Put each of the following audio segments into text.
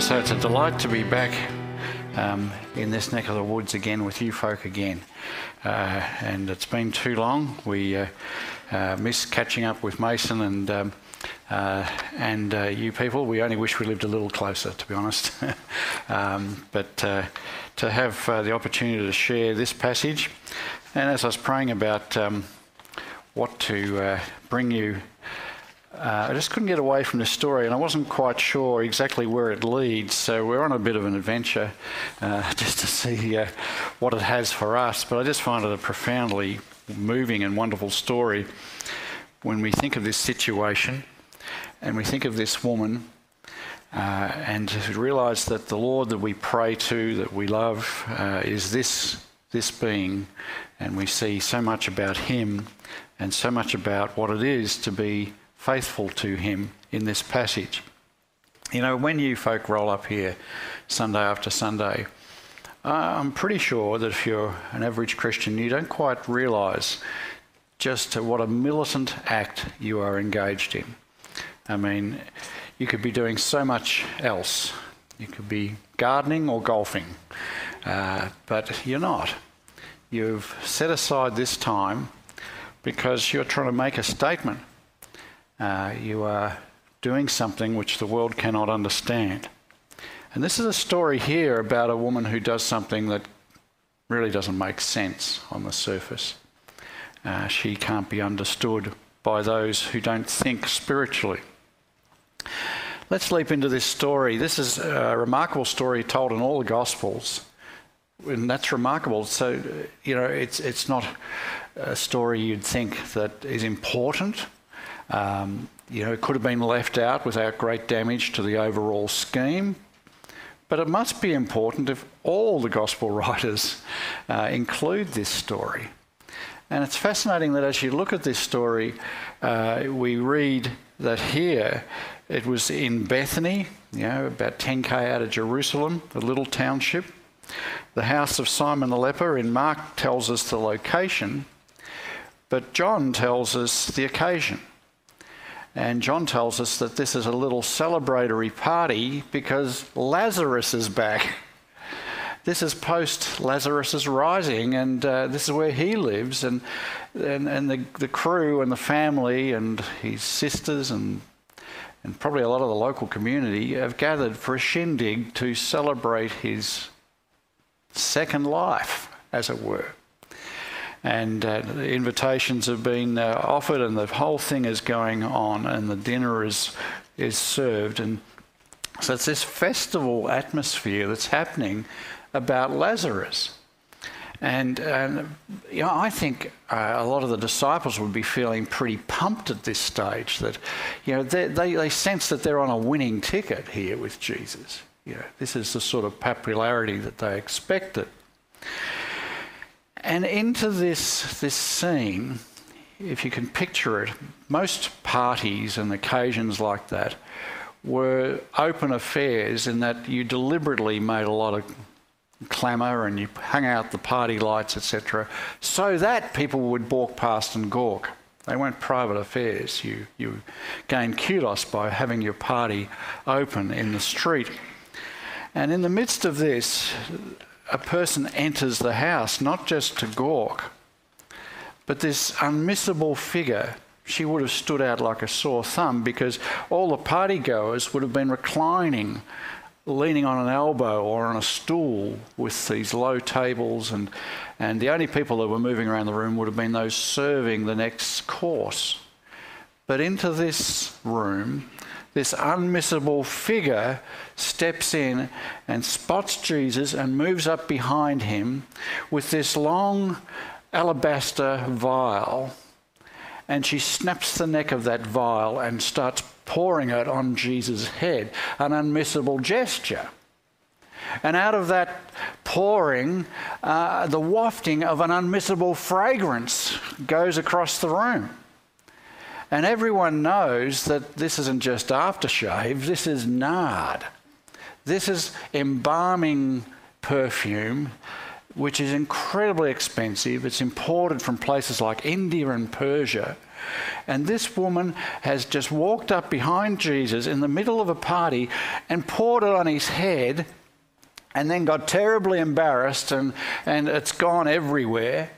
So it's a delight to be back um, in this neck of the woods again with you folk again. Uh, and it's been too long. We uh, uh, miss catching up with Mason and um, uh, and uh, you people. We only wish we lived a little closer, to be honest. um, but uh, to have the opportunity to share this passage, and as I was praying about um, what to bring you uh, I just couldn't get away from the story, and I wasn't quite sure exactly where it leads. So we're on a bit of an adventure uh, just to see uh, what it has for us. But I just find it a profoundly moving and wonderful story when we think of this situation and we think of this woman. Uh, and to realise that the Lord that we pray to, that we love, uh, is this this being, and we see so much about Him, and so much about what it is to be faithful to him in this passage. You know, when you folk roll up here Sunday after Sunday, I'm pretty sure that if you're an average Christian, you don't quite realise just what a militant act you are engaged in. I mean, you could be doing so much else. You could be gardening or golfing, uh, but you're not. You've set aside this time because you're trying to make a statement uh, you are doing something which the world cannot understand. And this is a story here about a woman who does something that really doesn't make sense on the surface. Uh, she can't be understood by those who don't think spiritually. Let's leap into this story. This is a remarkable story told in all the Gospels. And that's remarkable. So, you know, it's, it's not a story you'd think that is important um, you know, it could have been left out without great damage to the overall scheme, but it must be important if all the gospel writers uh, include this story. And it's fascinating that as you look at this story, uh, we read that here it was in Bethany, you know, about 10k out of Jerusalem, a little township. The house of Simon the leper in Mark tells us the location, but John tells us the occasion. And John tells us that this is a little celebratory party because Lazarus is back. This is post Lazarus's rising, and uh, this is where he lives. And, and, and the, the crew and the family and his sisters and, and probably a lot of the local community have gathered for a shindig to celebrate his second life, as it were and uh, the invitations have been uh, offered, and the whole thing is going on, and the dinner is is served, and so it's this festival atmosphere that's happening about Lazarus. And, and you know, I think uh, a lot of the disciples would be feeling pretty pumped at this stage that, you know, they, they, they sense that they're on a winning ticket here with Jesus. You know, this is the sort of popularity that they expected. And into this, this scene, if you can picture it, most parties and occasions like that were open affairs in that you deliberately made a lot of clamour and you hung out the party lights, etc., so that people would walk past and gawk. They weren't private affairs. You, you gained kudos by having your party open in the street. And in the midst of this, a person enters the house not just to gawk, but this unmissable figure. She would have stood out like a sore thumb because all the partygoers would have been reclining, leaning on an elbow or on a stool with these low tables, and, and the only people that were moving around the room would have been those serving the next course. But into this room, this unmissable figure steps in and spots Jesus and moves up behind him with this long alabaster vial. And she snaps the neck of that vial and starts pouring it on Jesus' head, an unmissable gesture. And out of that pouring, uh, the wafting of an unmissable fragrance goes across the room. And everyone knows that this isn't just aftershave, this is nard. This is embalming perfume, which is incredibly expensive. It's imported from places like India and Persia. And this woman has just walked up behind Jesus in the middle of a party and poured it on his head and then got terribly embarrassed and, and it's gone everywhere.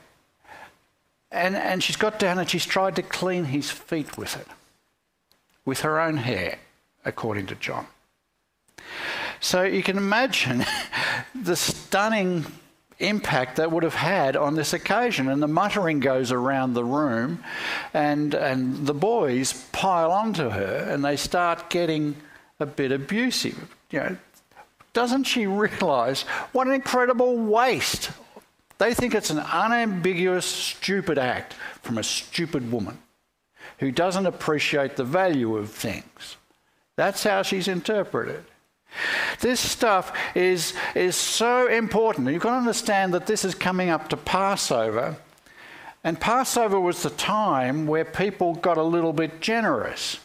And, and she's got down and she's tried to clean his feet with it, with her own hair, according to John. So you can imagine the stunning impact that would have had on this occasion. And the muttering goes around the room, and, and the boys pile onto her and they start getting a bit abusive. You know, doesn't she realise what an incredible waste? They think it's an unambiguous, stupid act from a stupid woman who doesn't appreciate the value of things. That's how she's interpreted. This stuff is, is so important. You've got to understand that this is coming up to Passover. And Passover was the time where people got a little bit generous.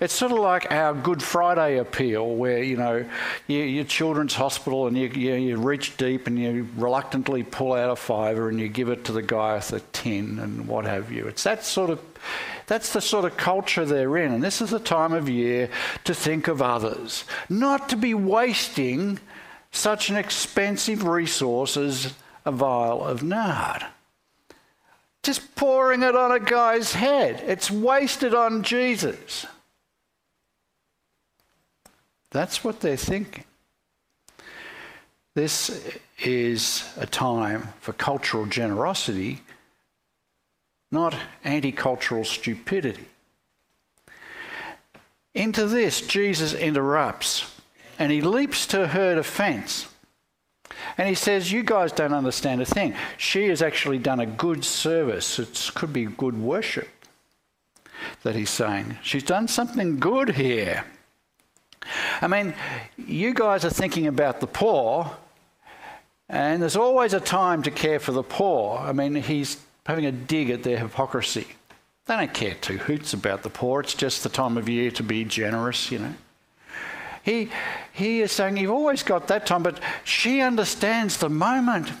It's sort of like our Good Friday appeal, where you know you, your children's hospital and you, you, you, reach deep and you reluctantly pull out a fiver and you give it to the guy with a tin and what have you. It's that sort of that's the sort of culture they're in, and this is the time of year to think of others, not to be wasting such an expensive resource as a vial of nard just pouring it on a guy's head. It's wasted on Jesus. That's what they're thinking. This is a time for cultural generosity, not anti cultural stupidity. Into this, Jesus interrupts and he leaps to her defense. And he says, You guys don't understand a thing. She has actually done a good service. It could be good worship that he's saying. She's done something good here. I mean, you guys are thinking about the poor, and there's always a time to care for the poor. I mean, he's having a dig at their hypocrisy. They don't care two hoots about the poor. It's just the time of year to be generous, you know. He, he is saying you've always got that time, but she understands the moment.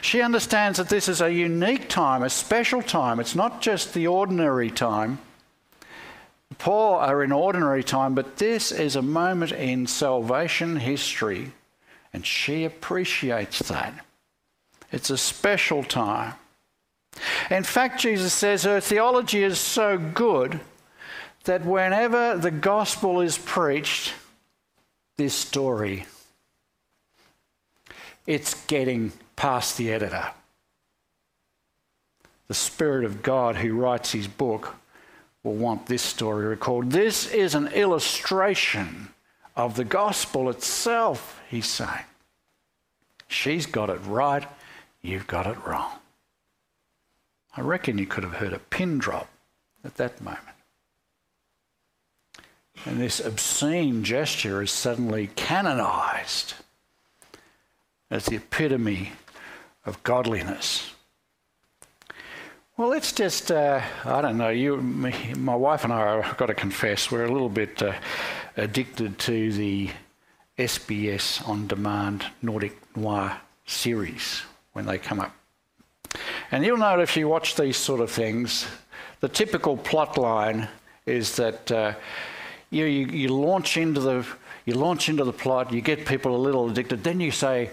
She understands that this is a unique time, a special time. It's not just the ordinary time. Poor are in ordinary time, but this is a moment in salvation history, and she appreciates that. It's a special time. In fact, Jesus says her theology is so good that whenever the gospel is preached, this story, it's getting past the editor. The Spirit of God who writes his book will want this story recorded. This is an illustration of the gospel itself, he's saying. She's got it right, you've got it wrong. I reckon you could have heard a pin drop at that moment. And this obscene gesture is suddenly canonized as the epitome of godliness. Well, let's just, uh, I don't know, you, me, my wife and I, I've got to confess, we're a little bit uh, addicted to the SBS on demand Nordic noir series when they come up. And you'll know if you watch these sort of things, the typical plot line is that uh, you, you, you launch into the you launch into the plot, you get people a little addicted, then you say,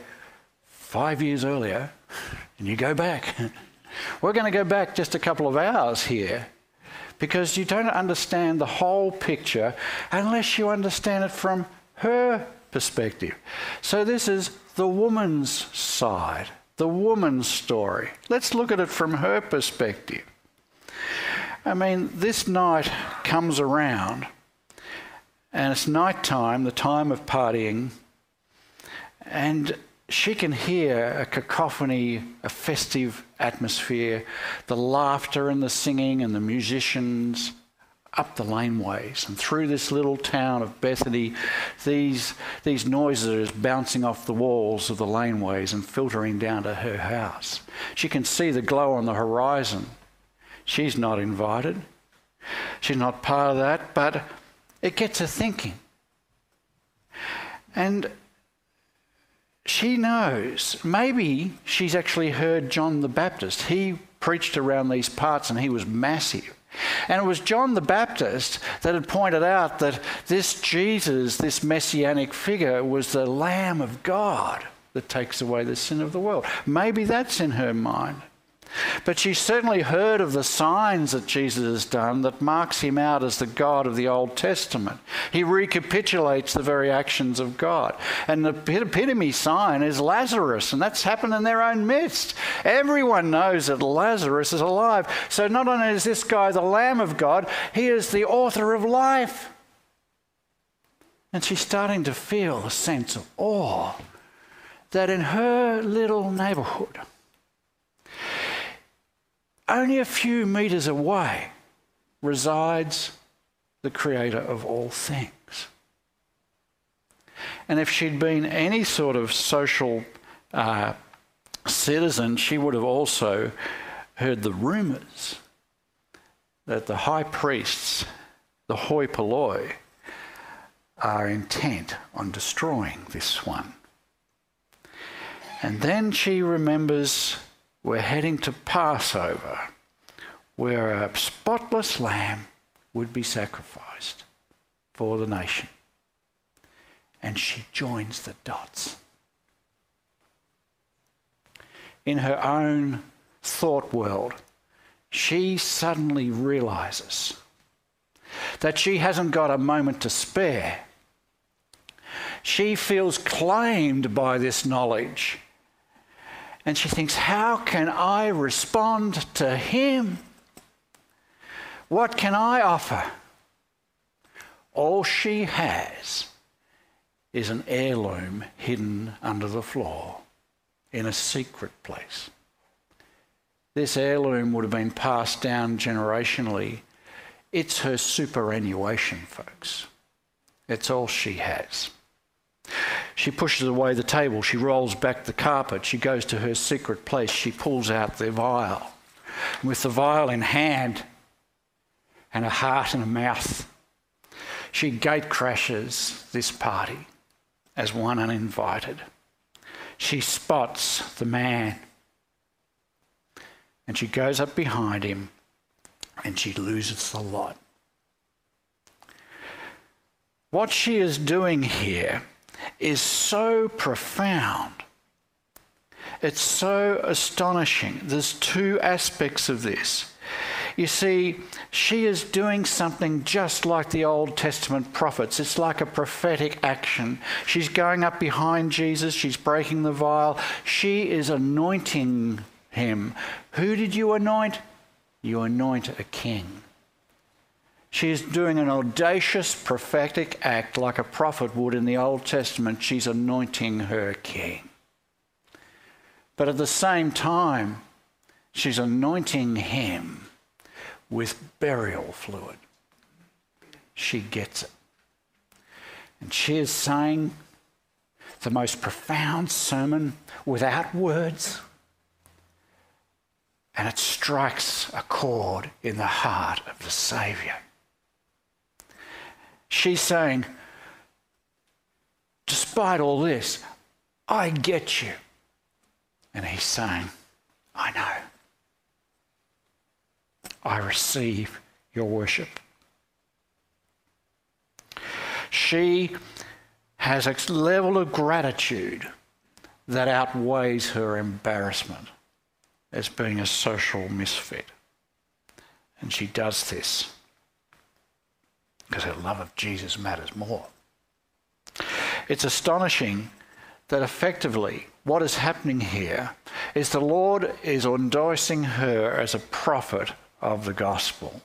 five years earlier, and you go back. We're going to go back just a couple of hours here because you don't understand the whole picture unless you understand it from her perspective. So, this is the woman's side, the woman's story. Let's look at it from her perspective. I mean, this night comes around, and it's night time, the time of partying, and she can hear a cacophony, a festive atmosphere, the laughter and the singing and the musicians up the laneways and through this little town of Bethany. These, these noises are bouncing off the walls of the laneways and filtering down to her house. She can see the glow on the horizon. She's not invited. She's not part of that, but it gets her thinking. And she knows. Maybe she's actually heard John the Baptist. He preached around these parts, and he was massive. And it was John the Baptist that had pointed out that this Jesus, this messianic figure, was the Lamb of God that takes away the sin of the world. Maybe that's in her mind. But she certainly heard of the signs that Jesus has done that marks him out as the God of the Old Testament. He recapitulates the very actions of God. And the epitome sign is Lazarus, and that's happened in their own midst. Everyone knows that Lazarus is alive. So not only is this guy the Lamb of God, he is the author of life. And she's starting to feel a sense of awe that in her little neighborhood, only a few meters away resides the creator of all things. And if she'd been any sort of social uh, citizen, she would have also heard the rumours that the high priests, the hoi polloi, are intent on destroying this one. And then she remembers we're heading to Passover, where a spotless lamb would be sacrificed for the nation. And she joins the dots. In her own thought world, she suddenly realizes that she hasn't got a moment to spare. She feels claimed by this knowledge and she thinks, How can I respond to him? What can I offer? All she has is an heirloom hidden under the floor in a secret place. This heirloom would have been passed down generationally. It's her superannuation, folks. It's all she has. She pushes away the table. She rolls back the carpet. She goes to her secret place. She pulls out the vial. With the vial in hand and a heart and a mouth, she gate crashes this party as one uninvited. She spots the man and she goes up behind him and she loses the lot. What she is doing here is so profound. It's so astonishing. There's two aspects of this. You see, she is doing something just like the Old Testament prophets. It's like a prophetic action. She's going up behind Jesus, she's breaking the vial, she is anointing him. Who did you anoint? You anoint a king. She's doing an audacious prophetic act like a prophet would in the Old Testament. She's anointing her king. But at the same time, she's anointing him with burial fluid. She gets it. And she is saying the most profound sermon without words. And it strikes a chord in the heart of the Saviour. She's saying, despite all this, I get you. And he's saying, I know. I receive your worship. She has a level of gratitude that outweighs her embarrassment as being a social misfit. And she does this because her love of Jesus matters more. It's astonishing that effectively what is happening here is the Lord is endorsing her as a prophet of the gospel.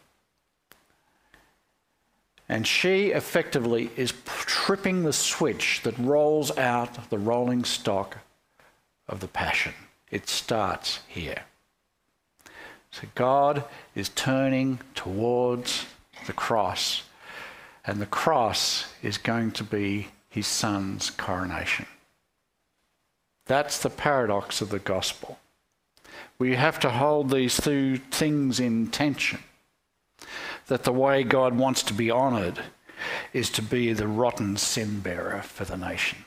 And she effectively is tripping the switch that rolls out the rolling stock of the passion. It starts here. So God is turning towards the cross and the cross is going to be his son's coronation. That's the paradox of the gospel. We have to hold these two things in tension. That the way God wants to be honoured is to be the rotten sin bearer for the nation,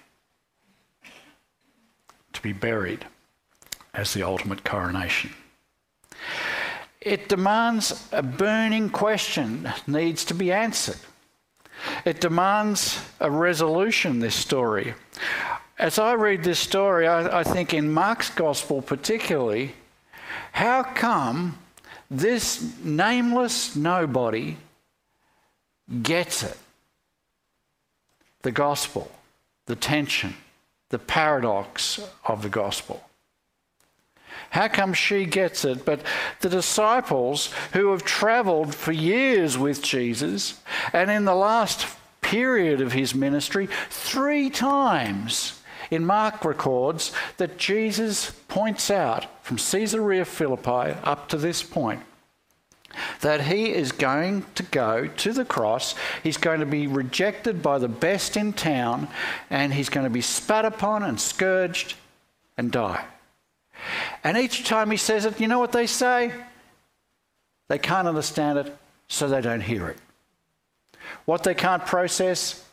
to be buried as the ultimate coronation. It demands a burning question needs to be answered. It demands a resolution, this story. As I read this story, I, I think in Mark's gospel particularly, how come this nameless nobody gets it? The gospel, the tension, the paradox of the gospel. How come she gets it? But the disciples who have traveled for years with Jesus, and in the last period of his ministry, three times in Mark records that Jesus points out from Caesarea Philippi up to this point that he is going to go to the cross, he's going to be rejected by the best in town, and he's going to be spat upon and scourged and die. And each time he says it, you know what they say? They can't understand it, so they don't hear it. What they can't process,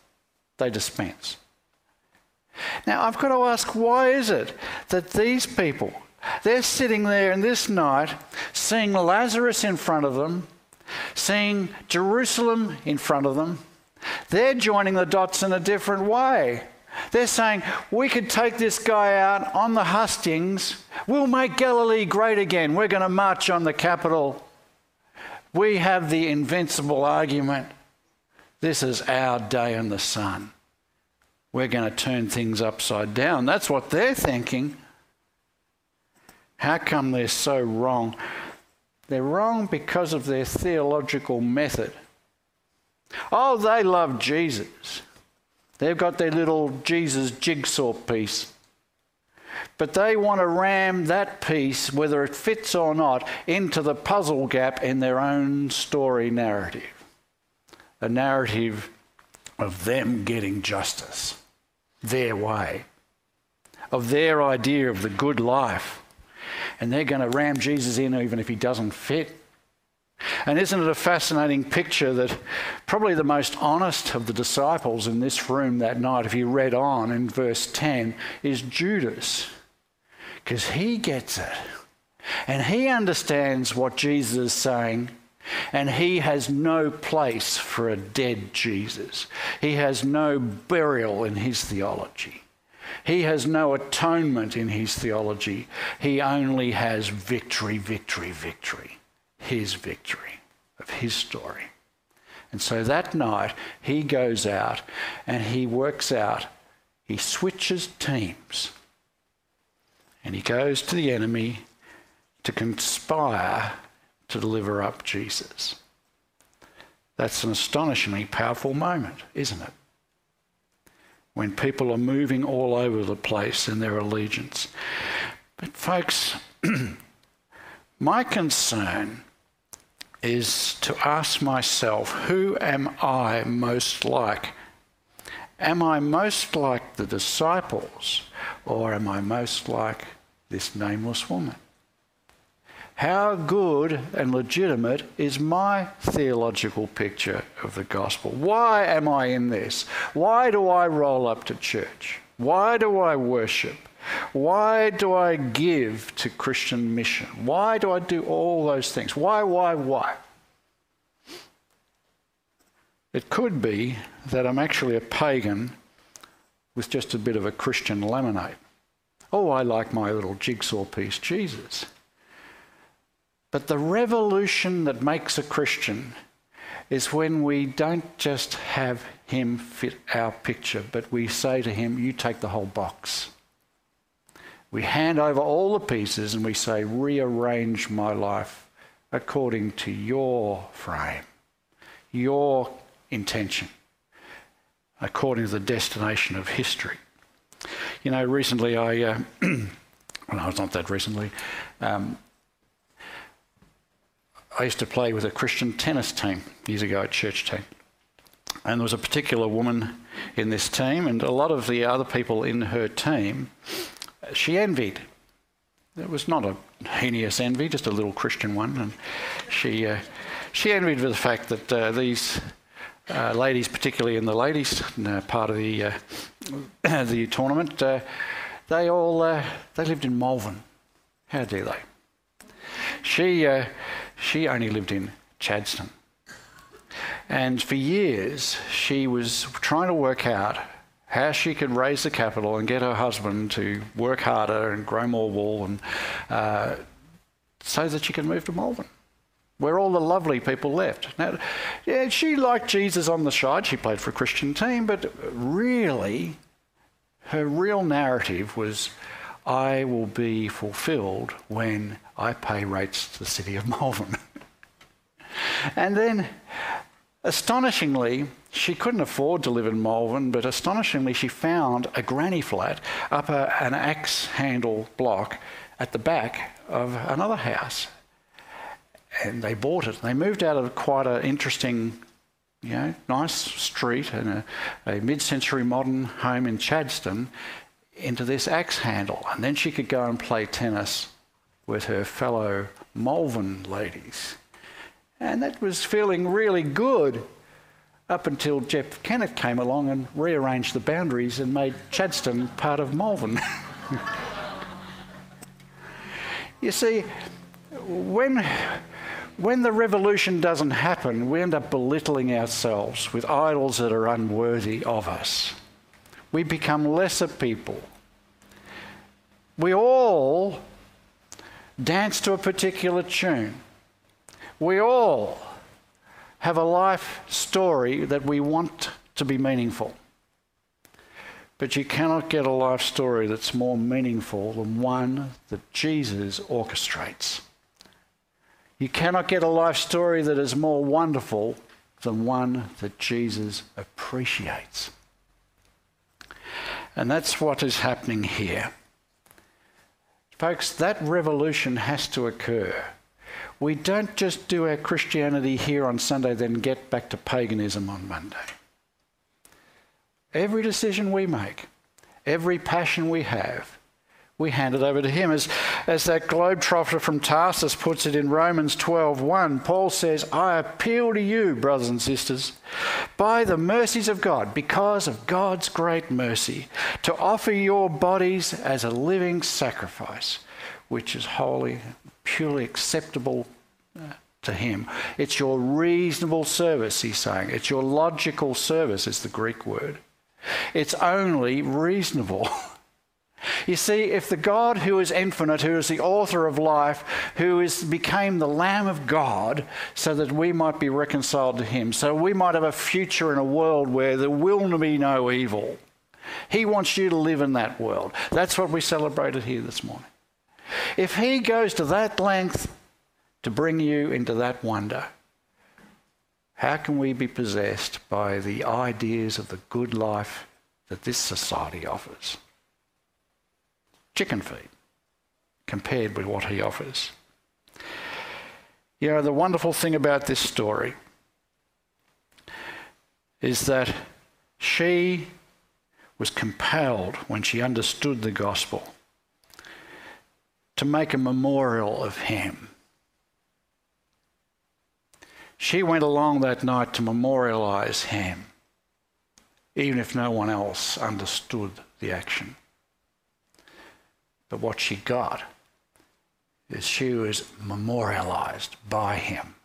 they dispense. Now, I've got to ask why is it that these people, they're sitting there in this night, seeing Lazarus in front of them, seeing Jerusalem in front of them, they're joining the dots in a different way. They're saying, we could take this guy out on the hustings. We'll make Galilee great again. We're going to march on the capital. We have the invincible argument. This is our day in the sun. We're going to turn things upside down. That's what they're thinking. How come they're so wrong? They're wrong because of their theological method. Oh, they love Jesus. They've got their little Jesus jigsaw piece. But they want to ram that piece, whether it fits or not, into the puzzle gap in their own story narrative. A narrative of them getting justice, their way, of their idea of the good life. And they're going to ram Jesus in even if he doesn't fit. And isn't it a fascinating picture that probably the most honest of the disciples in this room that night, if you read on in verse 10, is Judas? Because he gets it. And he understands what Jesus is saying. And he has no place for a dead Jesus. He has no burial in his theology. He has no atonement in his theology. He only has victory, victory, victory his victory, of his story. And so that night, he goes out and he works out, he switches teams, and he goes to the enemy to conspire to deliver up Jesus. That's an astonishingly powerful moment, isn't it? When people are moving all over the place in their allegiance. But, folks, my concern is to ask myself, who am I most like? Am I most like the disciples or am I most like this nameless woman? How good and legitimate is my theological picture of the gospel? Why am I in this? Why do I roll up to church? Why do I worship? Why do I give to Christian mission? Why do I do all those things? Why, why, why? It could be that I'm actually a pagan with just a bit of a Christian lemonade. Oh, I like my little jigsaw piece, Jesus. But the revolution that makes a Christian is when we don't just have him fit our picture, but we say to him, You take the whole box. We hand over all the pieces and we say, rearrange my life according to your frame, your intention, according to the destination of history. You know, recently I, uh, well, it's not that recently, um, I used to play with a Christian tennis team years ago at church team. And there was a particular woman in this team, and a lot of the other people in her team she envied. It was not a heinous envy, just a little Christian one. And she, uh, she envied the fact that uh, these uh, ladies, particularly in the ladies uh, part of the, uh, the tournament, uh, they all they lived in Malvern. How dare they? she, uh, she only lived in Chadstone. And for years, she was trying to work out how she could raise the capital and get her husband to work harder and grow more wool and uh, so that she could move to Malvern where all the lovely people left. Now, yeah, she liked Jesus on the side. She played for a Christian team, but really, her real narrative was I will be fulfilled when I pay rates to the city of Malvern. and then, astonishingly, she couldn't afford to live in Malvern, but astonishingly, she found a granny flat up a, an axe handle block at the back of another house and they bought it. They moved out of quite an interesting, you know, nice street and a, a mid-century modern home in Chadstone into this axe handle, and then she could go and play tennis with her fellow Malvern ladies. And that was feeling really good up until Jeff Kennett came along and rearranged the boundaries and made Chadstone part of Malvern. you see, when when the revolution doesn't happen, we end up belittling ourselves with idols that are unworthy of us. We become lesser people. We all dance to a particular tune. We all have a life story that we want to be meaningful. But you cannot get a life story that's more meaningful than one that Jesus orchestrates. You cannot get a life story that is more wonderful than one that Jesus appreciates. And that's what is happening here. Folks, that revolution has to occur. We don't just do our Christianity here on Sunday, then get back to paganism on Monday. Every decision we make, every passion we have, we hand it over to him. As, as that globetrotter from Tarsus puts it in Romans 12:1, Paul says, I appeal to you, brothers and sisters, by the mercies of God, because of God's great mercy, to offer your bodies as a living sacrifice, which is holy, purely acceptable uh, to him. It's your reasonable service, he's saying. It's your logical service, is the Greek word. It's only reasonable. You see, if the God who is infinite, who is the author of life, who is became the Lamb of God, so that we might be reconciled to Him, so we might have a future in a world where there will be no evil. He wants you to live in that world. That's what we celebrated here this morning. If He goes to that length to bring you into that wonder, how can we be possessed by the ideas of the good life that this society offers? chicken feed compared with what he offers. You know, the wonderful thing about this story is that she was compelled, when she understood the gospel, to make a memorial of him. She went along that night to memorialize him, even if no one else understood the action. But what she got is she was memorialized by him.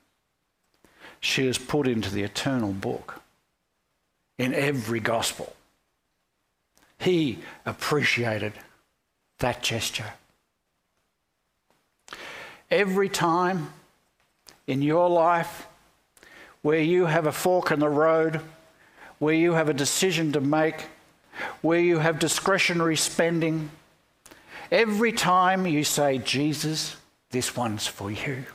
She was put into the eternal book in every gospel. He appreciated that gesture. Every time in your life where you have a fork in the road, where you have a decision to make, where you have discretionary spending, Every time you say, Jesus, this one's for you,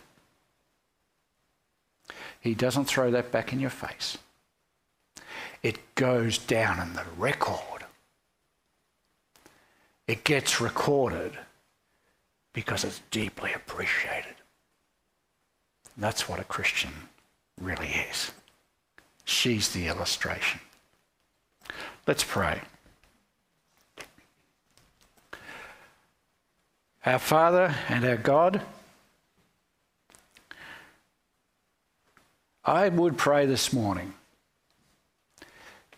he doesn't throw that back in your face. It goes down in the record. It gets recorded because it's deeply appreciated. That's what a Christian really is. She's the illustration. Let's pray. Our Father and our God, I would pray this morning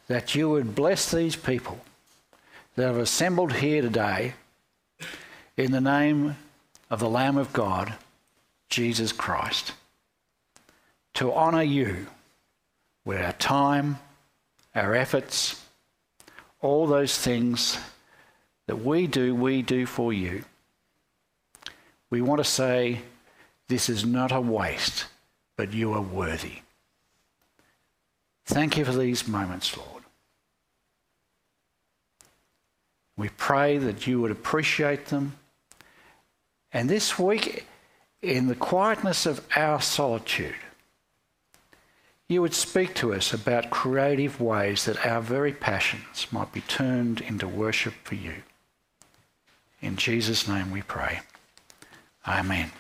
that you would bless these people that have assembled here today in the name of the Lamb of God Jesus Christ, to honour you with our time, our efforts, all those things that we do, we do for you. We want to say, this is not a waste, but you are worthy. Thank you for these moments, Lord. We pray that you would appreciate them. And this week, in the quietness of our solitude, you would speak to us about creative ways that our very passions might be turned into worship for you. In Jesus' name we pray. Amen.